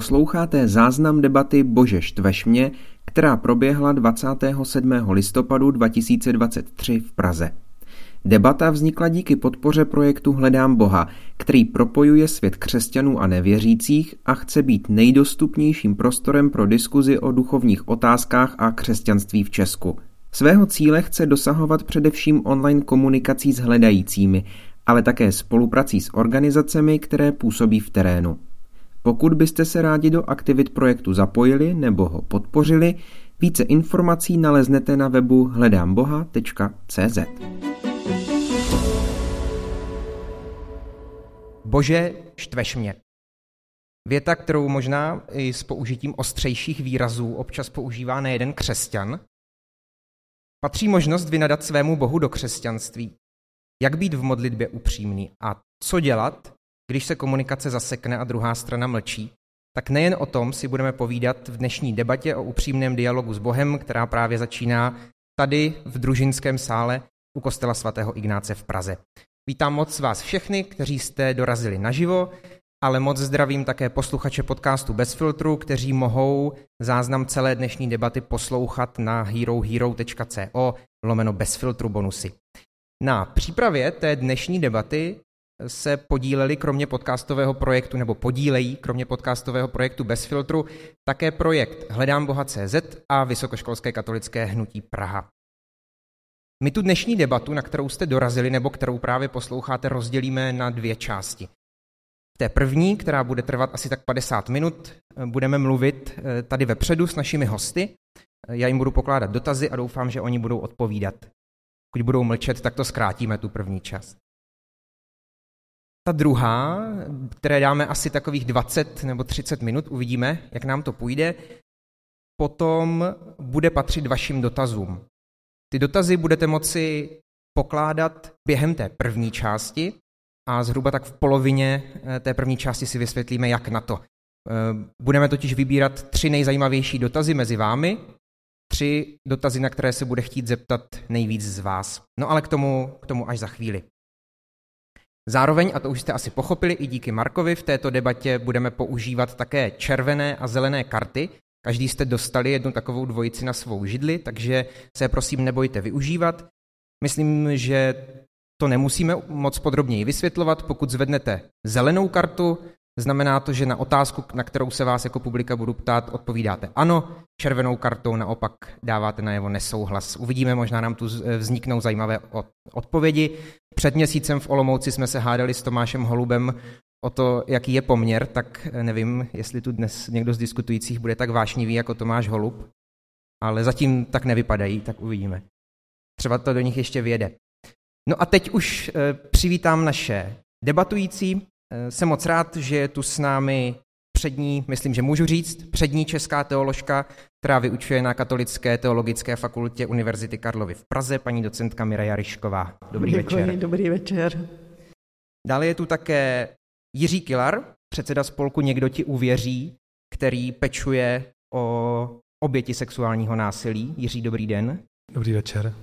Posloucháte záznam debaty Bože štveš mě, která proběhla 27. listopadu 2023 v Praze. Debata vznikla díky podpoře projektu Hledám Boha, který propojuje svět křesťanů a nevěřících a chce být nejdostupnějším prostorem pro diskuzi o duchovních otázkách a křesťanství v Česku. Svého cíle chce dosahovat především online komunikací s hledajícími, ale také spoluprací s organizacemi, které působí v terénu. Pokud byste se rádi do aktivit projektu zapojili nebo ho podpořili, více informací naleznete na webu hledámboha.cz. Bože, štveš mě. Věta, kterou možná i s použitím ostřejších výrazů občas používá nejeden křesťan, patří možnost vynadat svému Bohu do křesťanství. Jak být v modlitbě upřímný a co dělat, když se komunikace zasekne a druhá strana mlčí, tak nejen o tom si budeme povídat v dnešní debatě o upřímném dialogu s Bohem, která právě začíná tady v družinském sále u kostela svatého Ignáce v Praze. Vítám moc vás všechny, kteří jste dorazili naživo, ale moc zdravím také posluchače podcastu Bez filtru, kteří mohou záznam celé dnešní debaty poslouchat na herohero.co lomeno bez filtru bonusy. Na přípravě té dnešní debaty se podíleli kromě podcastového projektu, nebo podílejí kromě podcastového projektu Bez filtru, také projekt Hledám Boha CZ a Vysokoškolské katolické hnutí Praha. My tu dnešní debatu, na kterou jste dorazili nebo kterou právě posloucháte, rozdělíme na dvě části. V té první, která bude trvat asi tak 50 minut, budeme mluvit eh, tady vepředu s našimi hosty. Já jim budu pokládat dotazy a doufám, že oni budou odpovídat. Pokud budou mlčet, tak to zkrátíme, tu první část. Ta druhá, které dáme asi takových 20 nebo 30 minut, uvidíme, jak nám to půjde, potom bude patřit vašim dotazům. Ty dotazy budete moci pokládat během té první části a zhruba tak v polovině eh, té první části si vysvětlíme, jak na to. Eh, budeme totiž vybírat tři nejzajímavější dotazy mezi vámi, tři dotazy, na které se bude chtít zeptat nejvíc z vás. No ale k tomu, k tomu až za chvíli. Zároveň, a to už jste asi pochopili i díky Markovi, v této debatě budeme používat také červené a zelené karty. Každý jste dostali jednu takovou dvojici na svou židli, takže se prosím nebojte využívat. Myslím, že to nemusíme moc podrobněji vysvětlovat. Pokud zvednete zelenou kartu, znamená to, že na otázku, na kterou se vás jako publika budu ptát, odpovídáte ano, červenou kartou naopak dáváte najevo nesouhlas. Uvidíme, možná nám tu vzniknou zajímavé odpovědi. Před měsícem v Olomouci jsme se hádali s Tomášem Holubem o to, jaký je poměr, tak nevím, jestli tu dnes někdo z diskutujících bude tak vášnivý jako Tomáš Holub, ale zatím tak nevypadají, tak uvidíme. Třeba to do nich ještě vyjede. No a teď už eh, přivítám naše debatující. Eh, jsem moc rád, že je tu s námi přední, myslím, že můžu říct, přední česká teoložka, která vyučuje na Katolické teologické fakultě Univerzity Karlovy v Praze, paní docentka Miraja Ryšková. Dobrý Děkuji, večer. Dobrý večer. Dále je tu také Jiří Kilar, předseda spolku Někdo ti uvěří, který pečuje o oběti sexuálního násilí. Jiří, dobrý den. Dobrý večer.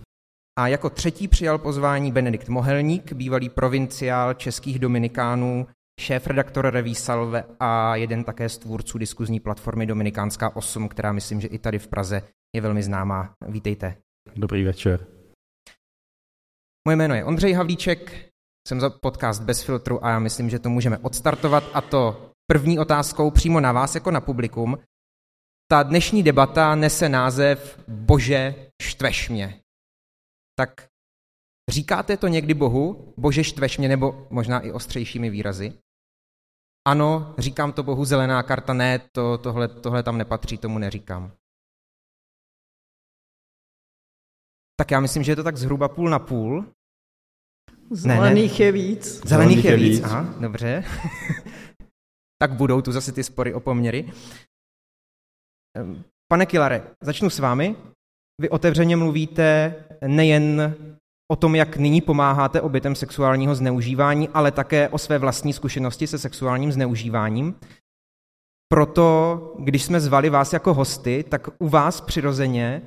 A jako třetí přijal pozvání Benedikt Mohelník, bývalý provinciál českých dominikánů, šéf-redaktor Reví Salve a jeden také z tvůrců diskuzní platformy Dominikánská 8, která myslím, že i tady v Praze je velmi známá. Vítejte. Dobrý večer. Moje jméno je Ondřej Havlíček, jsem za podcast Bez filtru a já myslím, že to můžeme odstartovat a to první otázkou přímo na vás jako na publikum. Ta dnešní debata nese název Bože, štveš mě. Tak říkáte to někdy Bohu, Bože, štveš mě, nebo možná i ostřejšími výrazy? Ano, říkám to Bohu, zelená karta, ne, to, tohle, tohle tam nepatří, tomu neříkám. Tak já myslím, že je to tak zhruba půl na půl. Zelených ne, ne. je víc. Zelených, Zelených je víc, víc. aha, dobře. tak budou tu zase ty spory o poměry. Pane Kilare, začnu s vámi. Vy otevřeně mluvíte nejen o tom, jak nyní pomáháte obětem sexuálního zneužívání, ale také o své vlastní zkušenosti se sexuálním zneužíváním. Proto, když jsme zvali vás jako hosty, tak u vás přirozeně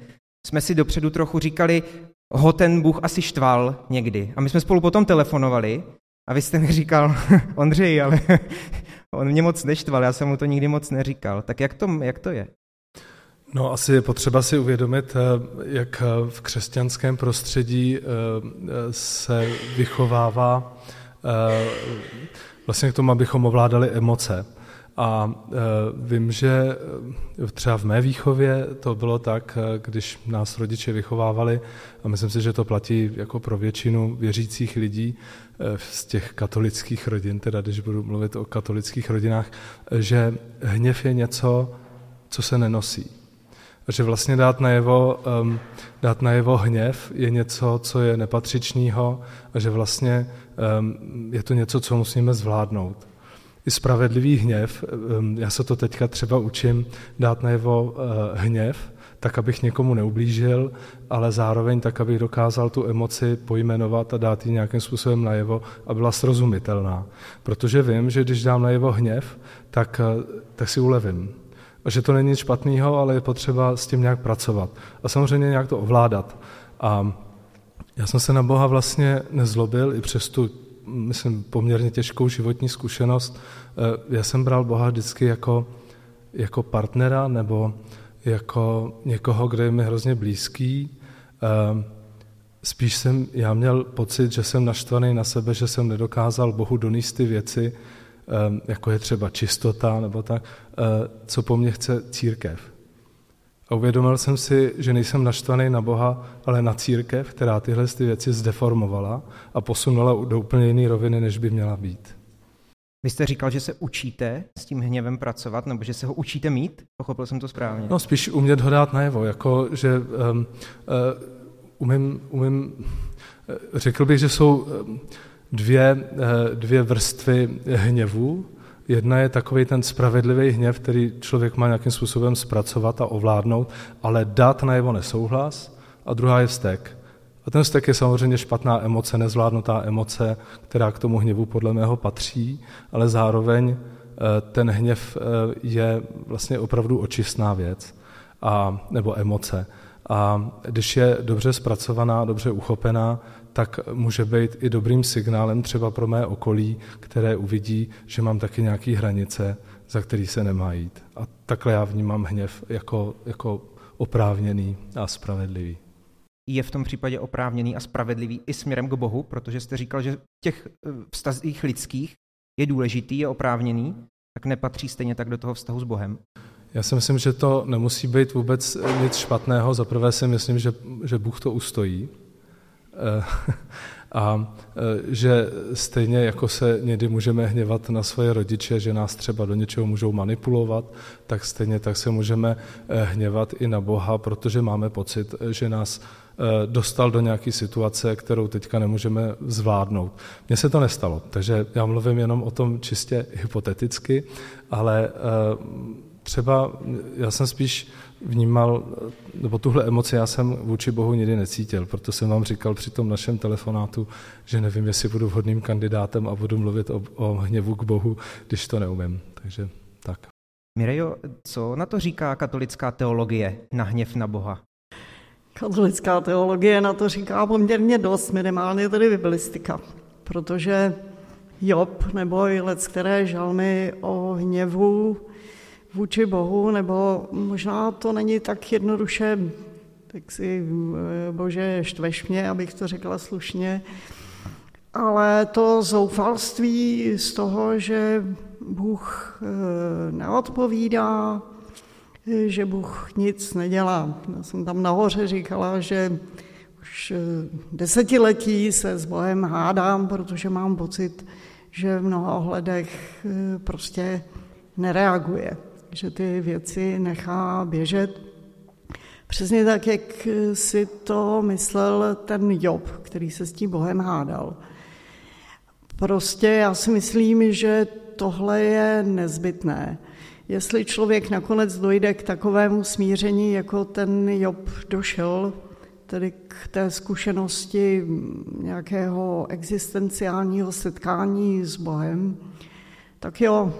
jsme si dopředu trochu říkali, ho ten Bůh asi štval někdy. A my jsme spolu potom telefonovali a vy jste mi říkal, Ondřej, ale On mě moc neštval, já jsem mu to nikdy moc neříkal. Tak jak to, jak to je? No asi je potřeba si uvědomit, eh, jak eh, v křesťanském prostředí eh, se vychovává vlastně k tomu, abychom ovládali emoce. A vím, že třeba v mé výchově to bylo tak, když nás rodiče vychovávali, a myslím si, že to platí jako pro většinu věřících lidí z těch katolických rodin, teda když budu mluvit o katolických rodinách, že hněv je něco, co se nenosí že vlastně dát najevo, um, dát najevo hněv je něco, co je nepatřičného a že vlastně um, je to něco, co musíme zvládnout. I spravedlivý hněv, um, já se to teďka třeba učím dát najevo uh, hněv, tak, abych někomu neublížil, ale zároveň tak, abych dokázal tu emoci pojmenovat a dát ji nějakým způsobem najevo a byla srozumitelná. Protože vím, že když dám najevo hněv, tak, uh, tak si ulevím že to není nic špatného, ale je potřeba s tím nějak pracovat. A samozřejmě nějak to ovládat. A já jsem se na Boha vlastně nezlobil i přes tu, myslím, poměrně těžkou životní zkušenost. Eh, já jsem bral Boha vždycky jako, jako partnera nebo jako někoho, kdo je mi hrozně blízký. Eh, spíš jsem, já měl pocit, že jsem naštvaný na sebe, že jsem nedokázal Bohu donést ty věci, jako je třeba čistota nebo tak, eh, co po mně chce církev. A uvědomil jsem si, že nejsem naštvaný na Boha, ale na církev, která tyhle ty věci zdeformovala a posunula do úplně jiné roviny, než by měla být. Vy jste říkal, že se učíte s tím hněvem pracovat, nebo že se ho učíte mít? Pochopil jsem to správně. No, spíš umět ho dát najevo, jako že um, uh, umím, umím, řekl bych, že jsou um, dvě, eh, dvě vrstvy hněvu. Jedna je takový ten spravedlivý hněv, který člověk má nějakým způsobem zpracovat a ovládnout, ale dát na jeho nesouhlas. A druhá je vztek. A ten vztek je samozřejmě špatná emoce, nezvládnutá emoce, která k tomu hněvu podle mého patří, ale zároveň eh, ten hněv eh, je vlastně opravdu očistná věc, a, nebo emoce. A když je dobře zpracovaná, dobře uchopená, tak může být i dobrým signálem třeba pro mé okolí, které uvidí, že mám taky nějaké hranice, za který se nemá jít. A takhle já vnímám hněv jako, jako oprávněný a spravedlivý. Je v tom případě oprávněný a spravedlivý i směrem k Bohu, protože jste říkal, že v těch eh, vztazích lidských je důležitý, je oprávněný, tak nepatří stejně tak do toho vztahu s Bohem. Já si myslím, že to nemusí být vůbec nic špatného. Za prvé si myslím, že, že Bůh to ustojí, a eh, že stejně jako se někdy můžeme hněvat na svoje rodiče, že nás třeba do něčeho můžou manipulovat, tak stejně tak se můžeme eh, hněvat i na Boha, protože máme pocit, že nás dostal do nějaké situace, kterou teďka nemůžeme zvládnout. Mně se to nestalo, takže já mluvím jenom o tom čistě hypoteticky, ale třeba já jsem spíš vnímal, nebo tuhle emoci já jsem vůči Bohu nikdy necítil, proto jsem vám říkal při tom našem telefonátu, že nevím, jestli budu vhodným kandidátem a budu mluvit o, o hněvu k Bohu, když to neumím. Takže tak. Mirejo, co na to říká katolická teologie na hněv na Boha? Katolická teologie na to říká poměrně dost, minimálně tedy biblistika, protože Job nebo i let, které žalmy o hněvu vůči Bohu, nebo možná to není tak jednoduše, tak si eh, bože štveš mě, abych to řekla slušně, ale to zoufalství z toho, že Bůh eh, neodpovídá, že Bůh nic nedělá. Já jsem tam nahoře říkala, že už eh, desetiletí se s Bohem hádám, protože mám pocit, že v mnoha ohledech prostě nereaguje že ty věci nechá běžet. Přesně tak, jak si to myslel ten Job, který se s tím Bohem hádal. Prostě já si myslím, že tohle je nezbytné. Jestli člověk nakonec dojde k takovému smíření, jako ten Job došel, tedy k té zkušenosti nějakého existenciálního setkání s Bohem, tak jo,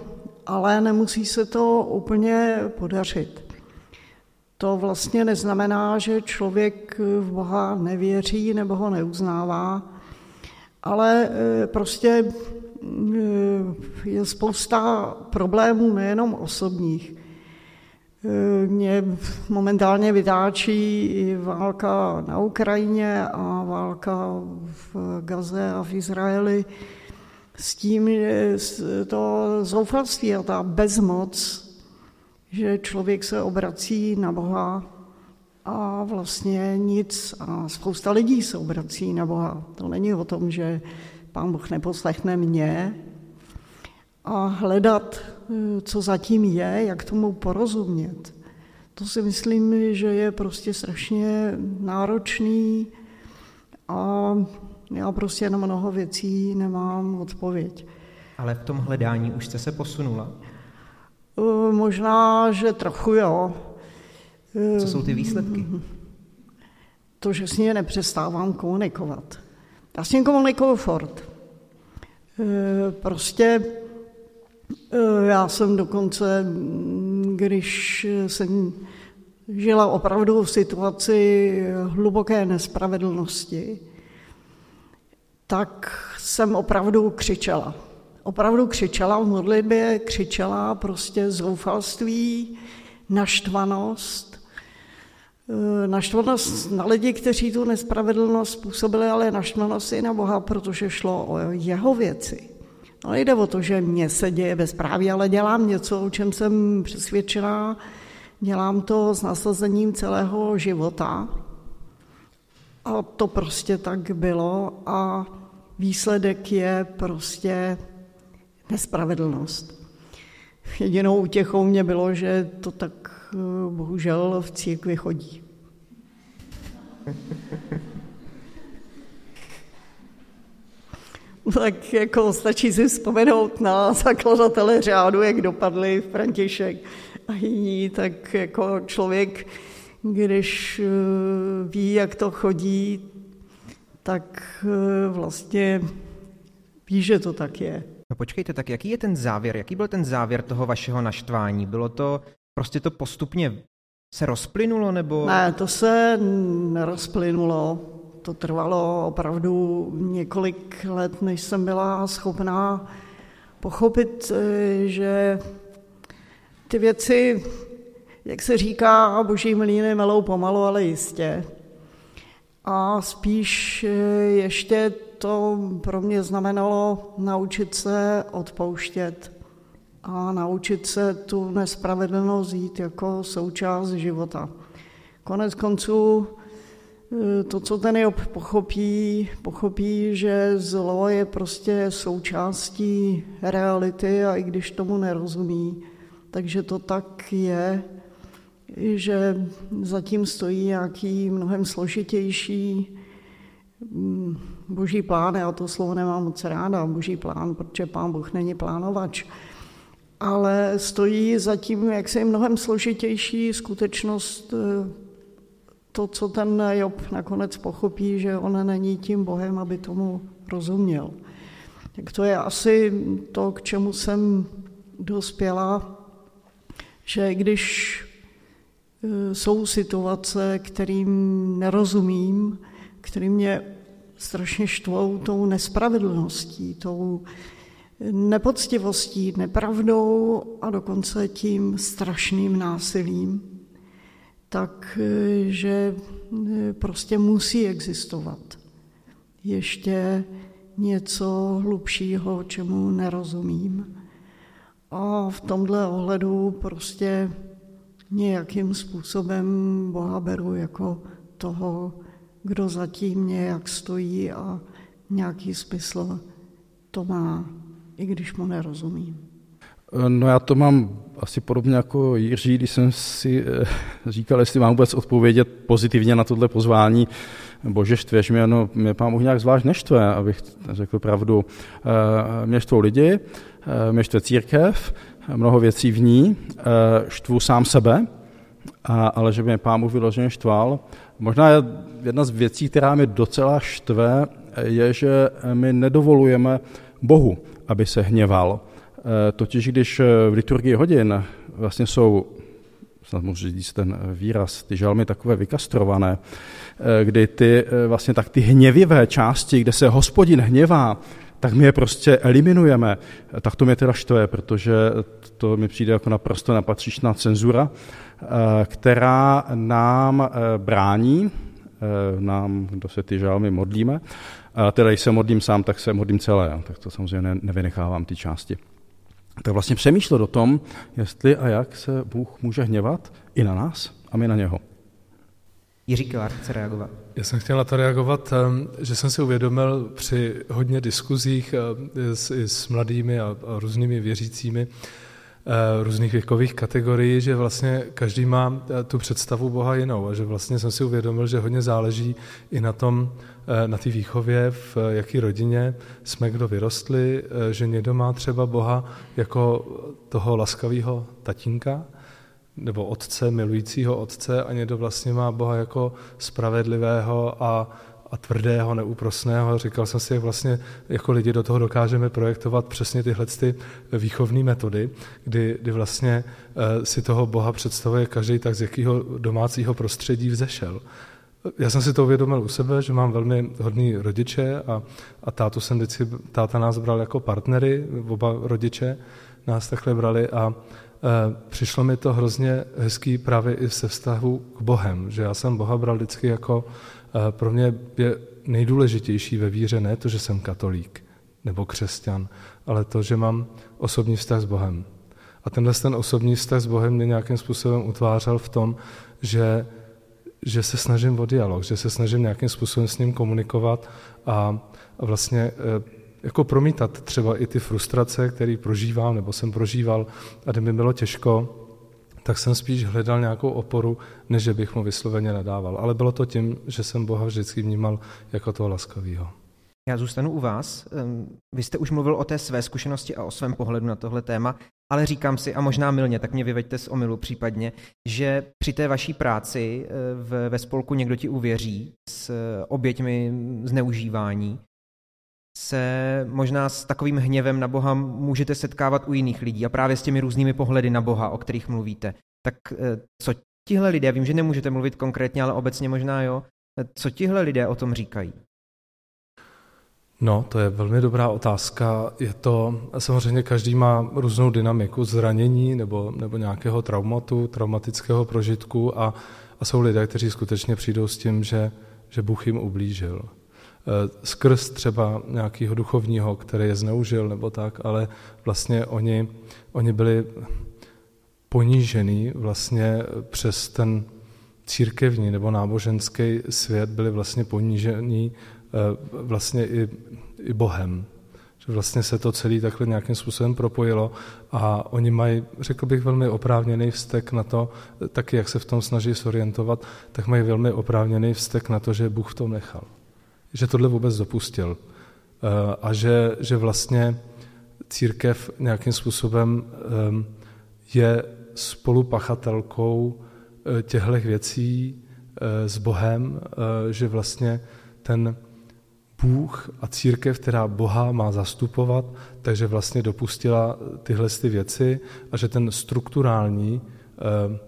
ale nemusí se to úplně podařit. To vlastně neznamená, že člověk v Boha nevěří nebo ho neuznává, ale e, prostě je spousta problémů, nejenom osobních. Mě momentálně vytáčí i válka na Ukrajině a válka v Gaze a v Izraeli s tím, že to zoufalství a ta bezmoc, že člověk se obrací na Boha a vlastně nic a spousta lidí se obrací na Boha. To není o tom, že pán Bůh neposlechne mě a hledat, co zatím je, jak tomu porozumět. To si myslím, že je prostě strašně náročný a já prostě na mnoho věcí nemám odpověď. Ale v tom hledání už jste se posunula? E, možná, že trochu jo. Co jsou ty výsledky? To, že s ním nepřestávám komunikovat. Já s ním komunikuju fort. E, prostě já jsem dokonce, když jsem žila opravdu v situaci hluboké nespravedlnosti, tak jsem opravdu křičela. Opravdu křičela v modlitbě, křičela prostě zoufalství, naštvanost. Eh, naštvanost na lidi, kteří tu nespravedlnost způsobili, ale naštvanost i na Boha, protože šlo o jeho věci. No jde o to, že mně se děje bezpráví, ale dělám něco, o čem jsem přesvědčená. Dělám to s nasazením celého života. A to prostě tak bylo a výsledek je prostě nespravedlnost. Jedinou útěchou mě bylo, že to tak eh, bohužel v církvi chodí. tak jako stačí si vzpomenout na zakladatele řádu, jak dopadli František a jiní, tak jako člověk, když eh, ví, jak to chodí, tak eh, vlastně ví, že to tak je. No počkejte, tak jaký je ten závěr? Jaký byl ten závěr toho vašeho naštvání? Bylo to, prostě to postupně se rozplynulo, nebo? Ne, to se nerozplynulo. To trvalo opravdu několik let, než jsem byla schopná pochopit, eh, že ty věci, jak se říká, boží mlíny melou pomalu, ale jistě. A spíš eh, ještě to pro mě znamenalo naučit se odpouštět a naučit se tu nespravedlnost jít jako součást života. Konec konců eh, to, co ten Job pochopí, pochopí, že zlo je prostě součástí reality a i když tomu nerozumí, takže to tak je, že zatím stojí nějaký mnohem složitější mm, boží plán, já to slovo nemám moc ráda, boží plán, protože pán Bůh není plánovač, ale stojí zatím jaksi mnohem složitější skutečnost eh, to, co ten Job nakonec pochopí, že on není tím Bohem, aby tomu rozuměl. Tak to je asi to, k čemu jsem dospěla, že když jsou situace, kterým nerozumím, kterým mě strašně štvou tou nespravedlností, tou nepoctivostí, nepravdou a dokonce tím strašným násilím, tak že prostě musí existovat ještě něco hlubšího, čemu nerozumím. A v tomhle ohledu prostě nějakým způsobem Boha beru jako toho, kdo zatím nějak stojí a nějaký smysl to má, i když mu nerozumím. No já to mám asi podobně jako Jiří, když jsem si eh, říkal, jestli mám vůbec odpovědět pozitivně na tohle pozvání. Bože, štveš mě, no mě pán Bůh nějak zvlášť neštve, abych řekl pravdu. Eh, mě štvou lidi, eh, mě štve církev, mnoho věcí v ní, štvu sám sebe, ale že mě pán Bůh vyloženě štval, Možná jedna z věcí, která mi docela štve, je, že my nedovolujeme Bohu, aby se hněval. E, totiž když v liturgii hodin vlastně jsou, snad můžu říct ten výraz, ty žalmy takové vykastrované, kdy ty vlastně tak ty hněvivé části, kde se hospodin hněvá, tak my je prostě eliminujeme. Tak to mě teda štve, protože to mi přijde jako naprosto nepatřičná cenzura, eh, která nám eh, brání, nám, kdo se ty žálmy modlíme, a teda když se modlím sám, tak se modlím celé, tak to samozřejmě nevynechávám ty části. Tak vlastně přemýšlet o tom, jestli a jak se Bůh může hněvat i na nás a my na něho. Jiří Kilár chce reagovat. Já jsem chtěl na to reagovat, ehm, že jsem si uvědomil při hodně diskuzích ehm, s, s mladými a, a různými věřícími, eh, různých věkových kategorií, že vlastně každý má eh, tu představu Boha jinou a že vlastně jsem si uvědomil, že hodně záleží i na tom, eh, na té výchově, v jaký rodině jsme kdo vyrostli, že někdo má třeba Boha jako toho laskavého tatínka, nebo otce, milujícího otce a někdo vlastně má Boha jako spravedlivého a, a tvrdého, neúprosného. Říkal jsem si, jak vlastně jako lidi do toho dokážeme projektovat přesně tyhle ty výchovné metody, kdy, kdy vlastně uh, si toho Boha představuje každý tak, z jakého domácího prostředí vzešel. Já jsem si to uvědomil u sebe, že mám velmi hodný rodiče a, a tátu jsem vždycky, táta nás bral jako partnery, oba rodiče nás takhle brali a Eh, přišlo mi to hrozně hezký právě i se vztahu k Bohem, že já jsem Boha bral vždycky jako, eh, pro mě je nejdůležitější ve víře ne to, že jsem katolík nebo křesťan, ale to, že mám osobní vztah s Bohem. A tenhle ten osobní vztah s Bohem mě nějakým způsobem utvářel v tom, že, že se snažím o dialog, že se snažím nějakým způsobem s ním komunikovat a, a vlastně eh, jako promítat třeba i ty frustrace, které prožívám nebo jsem prožíval a kde mi bylo těžko, tak jsem spíš hledal nějakou oporu, než bych mu vysloveně nadával. Ale bylo to tím, že jsem Boha vždycky vnímal jako toho laskavého. Já zůstanu u vás. Vy jste už mluvil o té své zkušenosti a o svém pohledu na tohle téma, ale říkám si, a možná milně, tak mě vyveďte z omilu případně, že při té vaší práci eh, ve spolku někdo ti uvěří s oběťmi zneužívání, se možná s takovým hněvem na Boha můžete setkávat u jiných lidí a právě s těmi různými pohledy na Boha, o kterých mluvíte. Tak eh, co tihle lidé, vím, že nemůžete mluvit konkrétně, ale obecně možná jo, eh, co tihle lidé o tom říkají? No, to je velmi dobrá otázka. Je to, samozřejmě každý má různou dynamiku zranění nebo, nebo nějakého traumatu, traumatického prožitku a, a jsou lidé, kteří skutečně přijdou s tím, že, že Bůh jim ublížil. Eh, skrz třeba nějakého duchovního, který je zneužil nebo tak, ale vlastně oni, oni byli ponížený vlastně přes ten církevní nebo náboženský svět, byli vlastně ponížení eh, vlastně i, i Bohem. Že vlastně se to celé takhle nějakým způsobem propojilo a oni mají, řekl bych, velmi oprávněný vztek na to, taky jak se v tom snaží sorientovat, tak mají velmi oprávněný vztek na to, že Bůh v tom nechal že tohle vůbec dopustil. Eh, a že, že vlastně církev nějakým způsobem ehm, je spolupachatelkou eh, těchto věcí eh, s Bohem, že vlastně ten Bůh a církev, která Boha má zastupovat, takže vlastně dopustila tyhle ty věci a že ten strukturální ehm,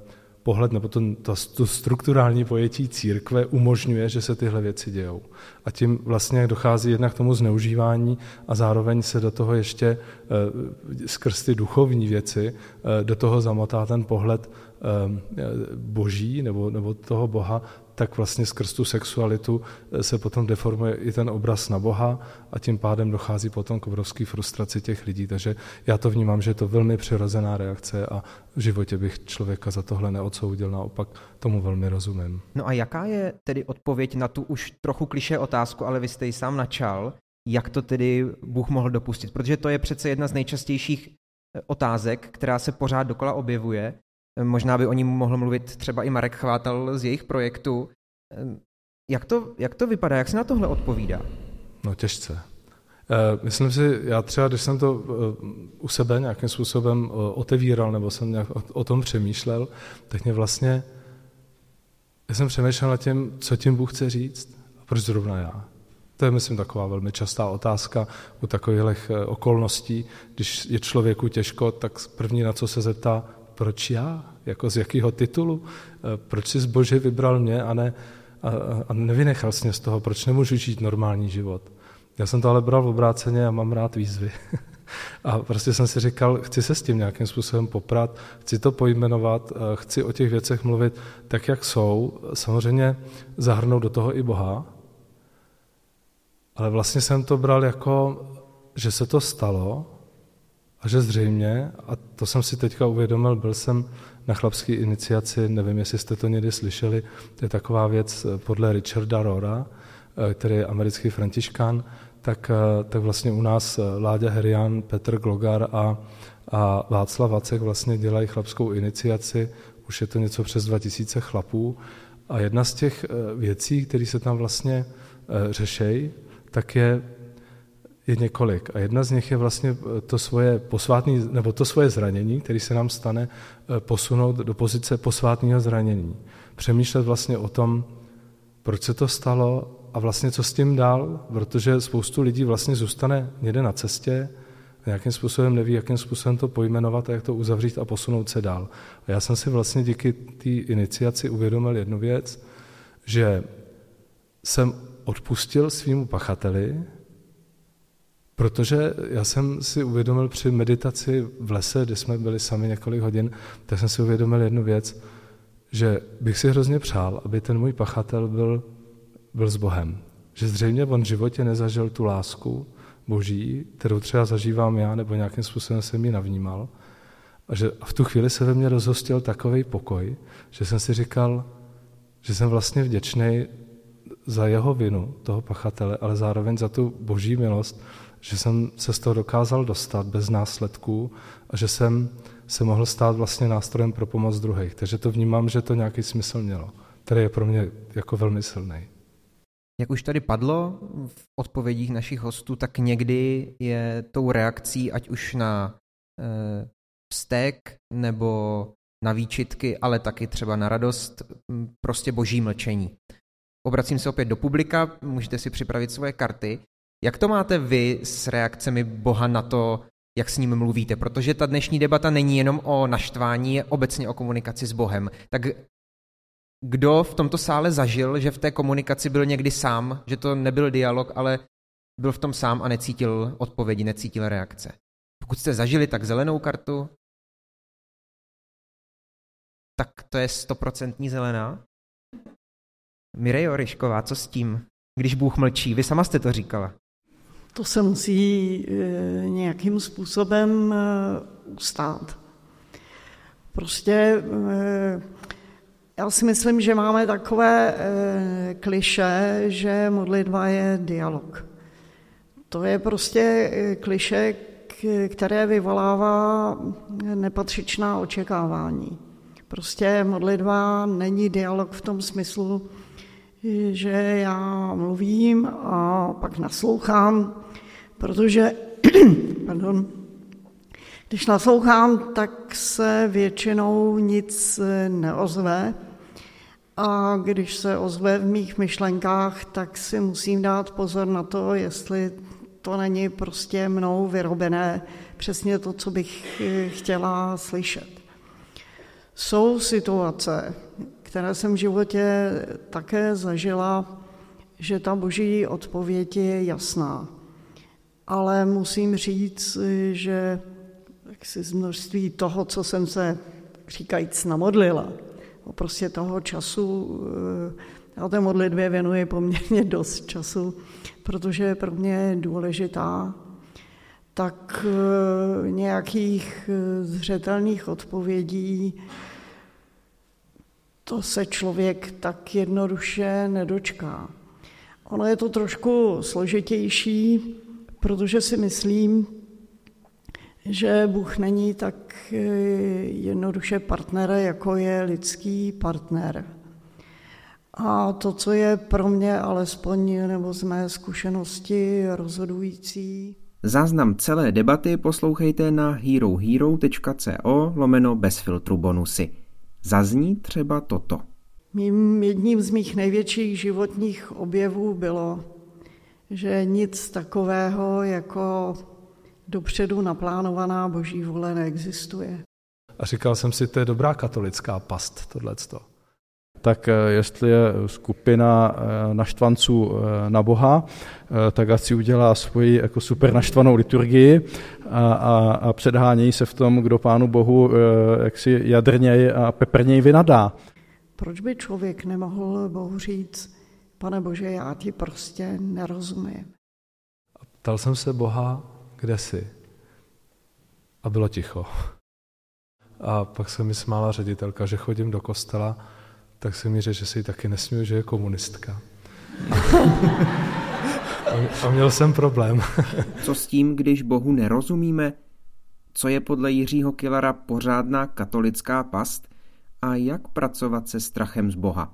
pohled nebo to, to, to strukturální pojetí církve umožňuje, že se tyhle věci dějou. A tím vlastně dochází jednak k tomu zneužívání a zároveň se do toho ještě e, skrz ty duchovní věci e, do toho zamotá ten pohled e, boží nebo, nebo toho Boha, tak vlastně skrz tu sexualitu eh, se potom deformuje i ten obraz na Boha a tím pádem dochází potom k obrovské frustraci těch lidí. Takže já to vnímám, že je to velmi přirozená reakce a v životě bych člověka za tohle neodsoudil, naopak tomu velmi rozumím. No a jaká je tedy odpověď na tu už trochu kliše otázku, ale vy jste ji sám načal, jak to tedy Bůh mohl dopustit? Protože to je přece jedna z nejčastějších eh, otázek, která se pořád dokola objevuje. Možná by o ní mohl mluvit třeba i Marek Chvátal z jejich projektu. Jak to, jak to vypadá? Jak se na tohle odpovídá? No těžce. Eh, myslím si, já třeba, když jsem to eh, u sebe nějakým způsobem eh, otevíral, nebo jsem nějak o tom přemýšlel, tak mě vlastně, já jsem přemýšlel nad tím, co tím Bůh chce říct a proč zrovna já. To je, myslím, taková velmi častá otázka u takových okolností. Když je člověku těžko, tak první, na co se zeptá, proč já? Jako z jakého titulu? Eh, proč jsi zbože vybral mě a, ne, a, a nevynechal jsi mě z toho? Proč nemůžu žít normální život? Já jsem to ale bral v obráceně a mám rád výzvy. A prostě jsem si říkal, chci se s tím nějakým způsobem poprat, chci to pojmenovat, eh, chci o těch věcech mluvit tak, jak jsou. Samozřejmě zahrnout do toho i Boha, ale vlastně jsem to bral jako, že se to stalo a že zřejmě, a to jsem si teďka uvědomil, byl jsem na chlapské iniciaci, nevím, jestli jste to někdy slyšeli, to je taková věc eh, podle Richarda Rora, eh, který je americký františkán, tak, eh, tak vlastně u nás Láďa Herian, Petr Glogar a, a Václav Vacek vlastně dělají chlapskou iniciaci, už je to něco přes 2000 chlapů. A jedna z těch věcí, které se tam vlastně řešejí, tak je, je několik. A jedna z nich je vlastně to svoje posvátný, nebo to svoje zranění, které se nám stane, posunout do pozice posvátného zranění. Přemýšlet vlastně o tom, proč se to stalo a vlastně co s tím dál, protože spoustu lidí vlastně zůstane někde na cestě, a nějakým způsobem neví, jakým způsobem to pojmenovat a jak to uzavřít a posunout se dál. A já jsem si vlastně díky té iniciaci uvědomil jednu věc, že jsem odpustil svýmu pachateli, Protože já jsem si uvědomil při meditaci v lese, kde jsme byli sami několik hodin, tak jsem si uvědomil jednu věc, že bych si hrozně přál, aby ten můj pachatel byl, byl s Bohem. Že zřejmě on v životě nezažil tu lásku boží, kterou třeba zažívám já, nebo nějakým způsobem jsem ji navnímal. A že v tu chvíli se ve mně rozhostil takový pokoj, že jsem si říkal, že jsem vlastně vděčný za jeho vinu, toho pachatele, ale zároveň za tu boží milost, že jsem se z toho dokázal dostat bez následků a že jsem se mohl stát vlastně nástrojem pro pomoc druhých. Takže to vnímám, že to nějaký smysl mělo, který je pro mě jako velmi silný. Jak už tady padlo v odpovědích našich hostů, tak někdy je tou reakcí, ať už na e, vztek nebo na výčitky, ale taky třeba na radost, prostě boží mlčení. Obracím se opět do publika, můžete si připravit svoje karty. Jak to máte vy s reakcemi Boha na to, jak s ním mluvíte? Protože ta dnešní debata není jenom o naštvání, je obecně o komunikaci s Bohem. Tak kdo v tomto sále zažil, že v té komunikaci byl někdy sám, že to nebyl dialog, ale byl v tom sám a necítil odpovědi, necítil reakce? Pokud jste zažili tak zelenou kartu, tak to je stoprocentní zelená. Mirejo Ryšková, co s tím, když Bůh mlčí? Vy sama jste to říkala. To se musí eh, nějakým způsobem eh, ustát. Prostě eh, já si myslím, že máme takové kliše, že modlitba je dialog. To je prostě kliše, které vyvolává nepatřičná očekávání. Prostě modlitba není dialog v tom smyslu, že já mluvím a pak naslouchám, protože, pardon, když naslouchám, tak se většinou nic neozve a když se ozve v mých myšlenkách, tak si musím dát pozor na to, jestli to není prostě mnou vyrobené přesně to, co bych chtěla slyšet. Jsou situace, které jsem v životě také zažila, že ta boží odpověď je jasná. Ale musím říct, že si z množství toho, co jsem se, říkajíc, namodlila, prostě toho času, eh, já té modlitbě věnuji poměrně dost času, protože je pro mě důležitá, tak eh, nějakých eh, zřetelných odpovědí to se člověk tak jednoduše nedočká. Ono je to trošku složitější, protože si myslím, že Bůh není tak eh, jednoduše partner, jako je lidský partner. A to, co je pro mě alespoň nebo z mé zkušenosti rozhodující. Záznam celé debaty poslouchejte na herohero.co lomeno bez filtru bonusy. Zazní třeba toto. Mým jedním z mých největších životních objevů bylo, že nic takového jako dopředu naplánovaná boží vole neexistuje. A říkal jsem si, to je dobrá katolická past, tohleto. tak jestli je skupina naštvanců na Boha, tak ať si udělá svoji jako super naštvanou liturgii a, a, a předhánějí se v tom, kdo Pánu Bohu jaksi jadrněji a peprněji vynadá. Proč by člověk nemohl Bohu říct, pane Bože, já ti prostě nerozumím? Ptal jsem se Boha, kde jsi? A bylo ticho. A pak se mi smála ředitelka, že chodím do kostela, tak se mi řekl, že si taky nesmí, že je komunistka. a měl jsem problém. Co s tím, když Bohu nerozumíme? Co je podle Jiřího Killara pořádná katolická past? A jak pracovat se strachem z Boha?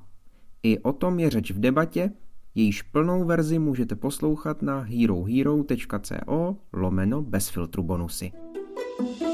I o tom je řeč v debatě, jejíž plnou verzi můžete poslouchat na herohero.co lomeno bez filtru bonusy. thank you